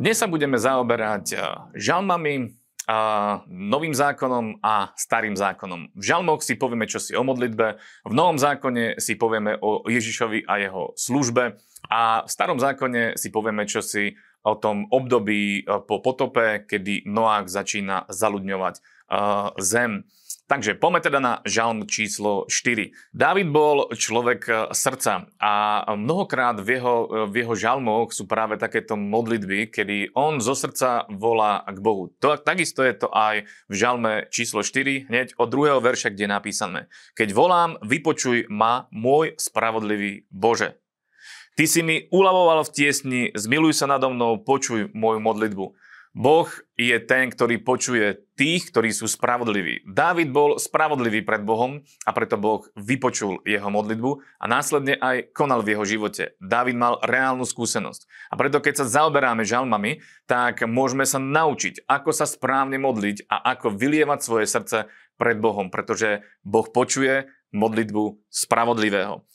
Dnes sa budeme zaoberať eh, žalmami, novým zákonom a starým zákonom. V žalmoch si povieme čosi o modlitbe, v novom zákone si povieme o Ježišovi a jeho službe a v starom zákone si povieme čosi o tom období eh, po potope, kedy Noák začína zaludňovať uh, zem. Takže poďme teda na žalm číslo 4. David bol človek e, srdca a mnohokrát v jeho, v jeho žalmoch sú práve takéto modlitby, kedy on zo srdca volá k Bohu. To, takisto je to aj v žalme číslo 4, hneď od druhého verša, kde je napísané. Keď volám, vypočuj ma, môj spravodlivý Bože. Ty si mi ulavoval v tiesni, zmiluj sa nado mnou, počuj moju modlitbu. Boh je ten, ktorý počuje tých, ktorí sú spravodliví. Dávid bol spravodlivý pred Bohom a preto Boh vypočul jeho modlitbu a následne aj konal v jeho živote. Dávid mal reálnu skúsenosť. A preto keď sa zaoberáme žalmami, tak môžeme sa naučiť, ako sa správne modliť a ako vylievať svoje srdce pred Bohom, pretože Boh počuje modlitbu spravodlivého.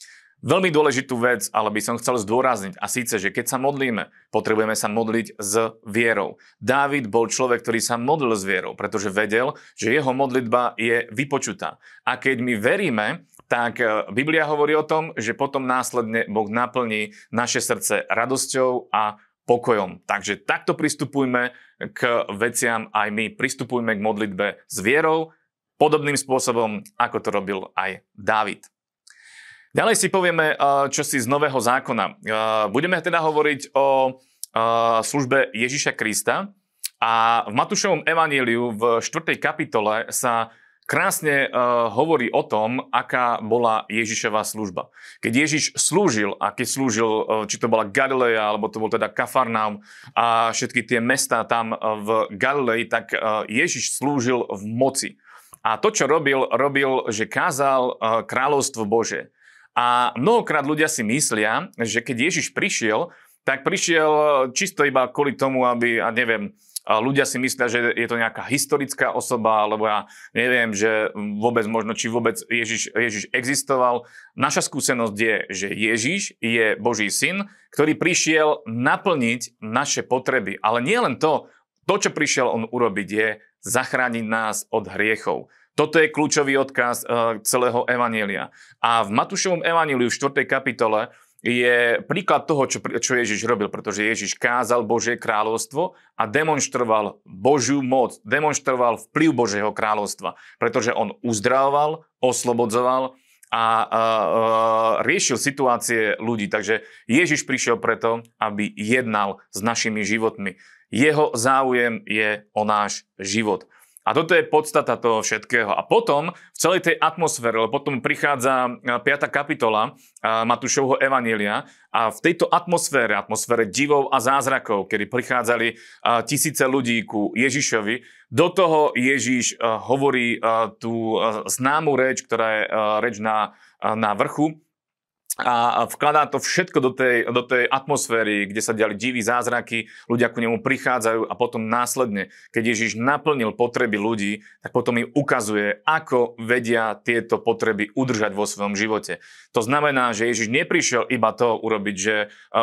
Veľmi dôležitú vec, ale by som chcel zdôrazniť, a síce, že keď sa modlíme, potrebujeme sa modliť s vierou. Dávid bol človek, ktorý sa modlil s vierou, pretože vedel, že jeho modlitba je vypočutá. A keď my veríme, tak e, Biblia hovorí o tom, že potom následne Boh naplní naše srdce radosťou a pokojom. Takže takto pristupujme k veciam aj my. Pristupujme k modlitbe s vierou, podobným spôsobom, ako to robil aj Dávid. Ďalej si povieme, čo si z Nového zákona. Budeme teda hovoriť o službe Ježiša Krista a v Matúšovom evaníliu v 4. kapitole sa krásne hovorí o tom, aká bola Ježišova služba. Keď Ježiš slúžil, a keď slúžil, či to bola Galileja, alebo to bol teda Kafarnaum a všetky tie mesta tam v Galilei, tak Ježiš slúžil v moci. A to, čo robil, robil, že kázal kráľovstvo Bože. A mnohokrát ľudia si myslia, že keď Ježiš prišiel, tak prišiel čisto iba kvôli tomu, aby, a neviem, ľudia si myslia, že je to nejaká historická osoba, alebo ja neviem, že vôbec možno, či vôbec Ježiš, Ježiš existoval. Naša skúsenosť je, že Ježiš je Boží syn, ktorý prišiel naplniť naše potreby. Ale nie len to, to, čo prišiel on urobiť, je zachrániť nás od hriechov. Toto je kľúčový odkaz uh, celého Evanielia. A v Matúšovom Evaníliu v 4. kapitole je príklad toho, čo, čo Ježiš robil, pretože Ježiš kázal Božie kráľovstvo a demonstroval Božiu moc, demonstroval vplyv Božieho kráľovstva, pretože on uzdravoval, oslobodzoval a, a, a riešil situácie ľudí. Takže Ježiš prišiel preto, aby jednal s našimi životmi. Jeho záujem je o náš život. A toto je podstata toho všetkého. A potom v celej tej atmosfére, lebo potom prichádza 5. kapitola Matúšovho Evanília a v tejto atmosfére, atmosfére divov a zázrakov, kedy prichádzali tisíce ľudí ku Ježišovi, do toho Ježiš hovorí tú známu reč, ktorá je reč na, na vrchu, a vkladá to všetko do tej, do tej atmosféry, kde sa diali diví zázraky, ľudia ku nemu prichádzajú a potom následne, keď Ježiš naplnil potreby ľudí, tak potom im ukazuje, ako vedia tieto potreby udržať vo svojom živote. To znamená, že Ježiš neprišiel iba to urobiť, že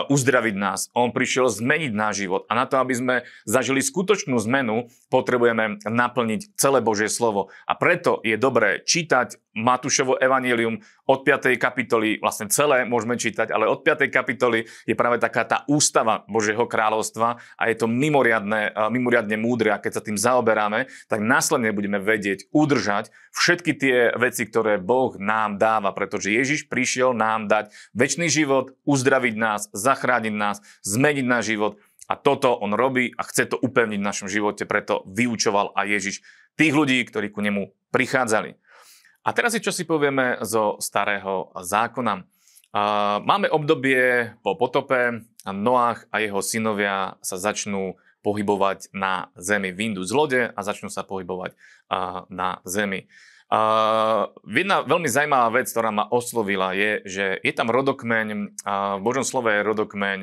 uzdraviť nás. On prišiel zmeniť náš život. A na to, aby sme zažili skutočnú zmenu, potrebujeme naplniť celé Božie slovo. A preto je dobré čítať Matúšovo evanílium od 5. kapitoly, vlastne celé môžeme čítať, ale od 5. kapitoly je práve taká tá ústava Božieho kráľovstva a je to mimoriadne, mimoriadne múdre a keď sa tým zaoberáme, tak následne budeme vedieť udržať všetky tie veci, ktoré Boh nám dáva, pretože Ježiš prišiel nám dať väčší život, uzdraviť nás, zachrániť nás, zmeniť náš život a toto on robí a chce to upevniť v našom živote, preto vyučoval aj Ježiš tých ľudí, ktorí ku nemu prichádzali. A teraz si čo si povieme zo starého zákona. Máme obdobie po potope, Noach a jeho synovia sa začnú pohybovať na zemi, vyjdu z lode a začnú sa pohybovať na zemi. Jedna veľmi zaujímavá vec, ktorá ma oslovila, je, že je tam rodokmeň, v Božom slove je rodokmeň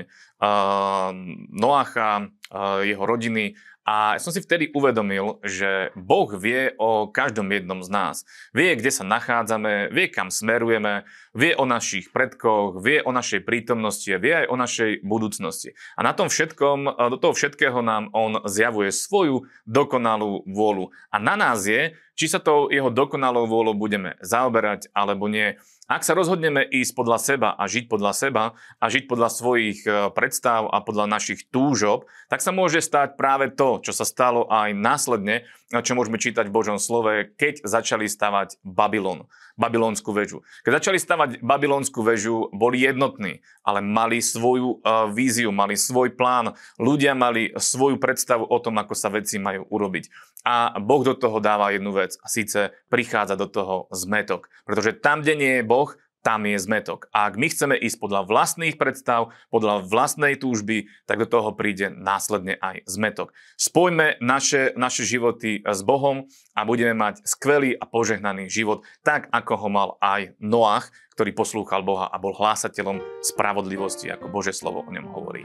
Noacha, jeho rodiny A som si vtedy uvedomil, že Boh vie o každom jednom z nás. Vie, kde sa nachádzame, vie, kam smerujeme, vie o našich predkoch, vie o našej prítomnosti, vie aj o našej budúcnosti. A na tom všetkom, do toho všetkého nám On zjavuje svoju dokonalú vôľu. A na nás je, či sa tou jeho dokonalou vôľou budeme zaoberať alebo nie. Ak sa rozhodneme ísť podľa seba a žiť podľa seba a žiť podľa svojich e, predstav a podľa našich túžob, tak sa môže stať práve to, čo sa stalo aj následne, čo môžeme čítať v Božom slove, keď začali stavať Babylon, babylonskú väžu. Keď začali stavať babylonskú väžu, boli jednotní, ale mali svoju uh, víziu, mali svoj plán. Ľudia mali svoju predstavu o tom, ako sa veci majú urobiť. A Boh do toho dáva jednu vec, a síce prichádza do toho zmetok. Pretože tam, kde nie je Boh, tam je zmetok. A ak my chceme ísť podľa vlastných predstav, podľa vlastnej túžby, tak do toho príde následne aj zmetok. Spojme naše, naše životy s Bohom a budeme mať skvelý a požehnaný život, tak ako ho mal aj Noach, ktorý poslúchal Boha a bol hlásateľom spravodlivosti, ako Bože slovo o ňom hovorí.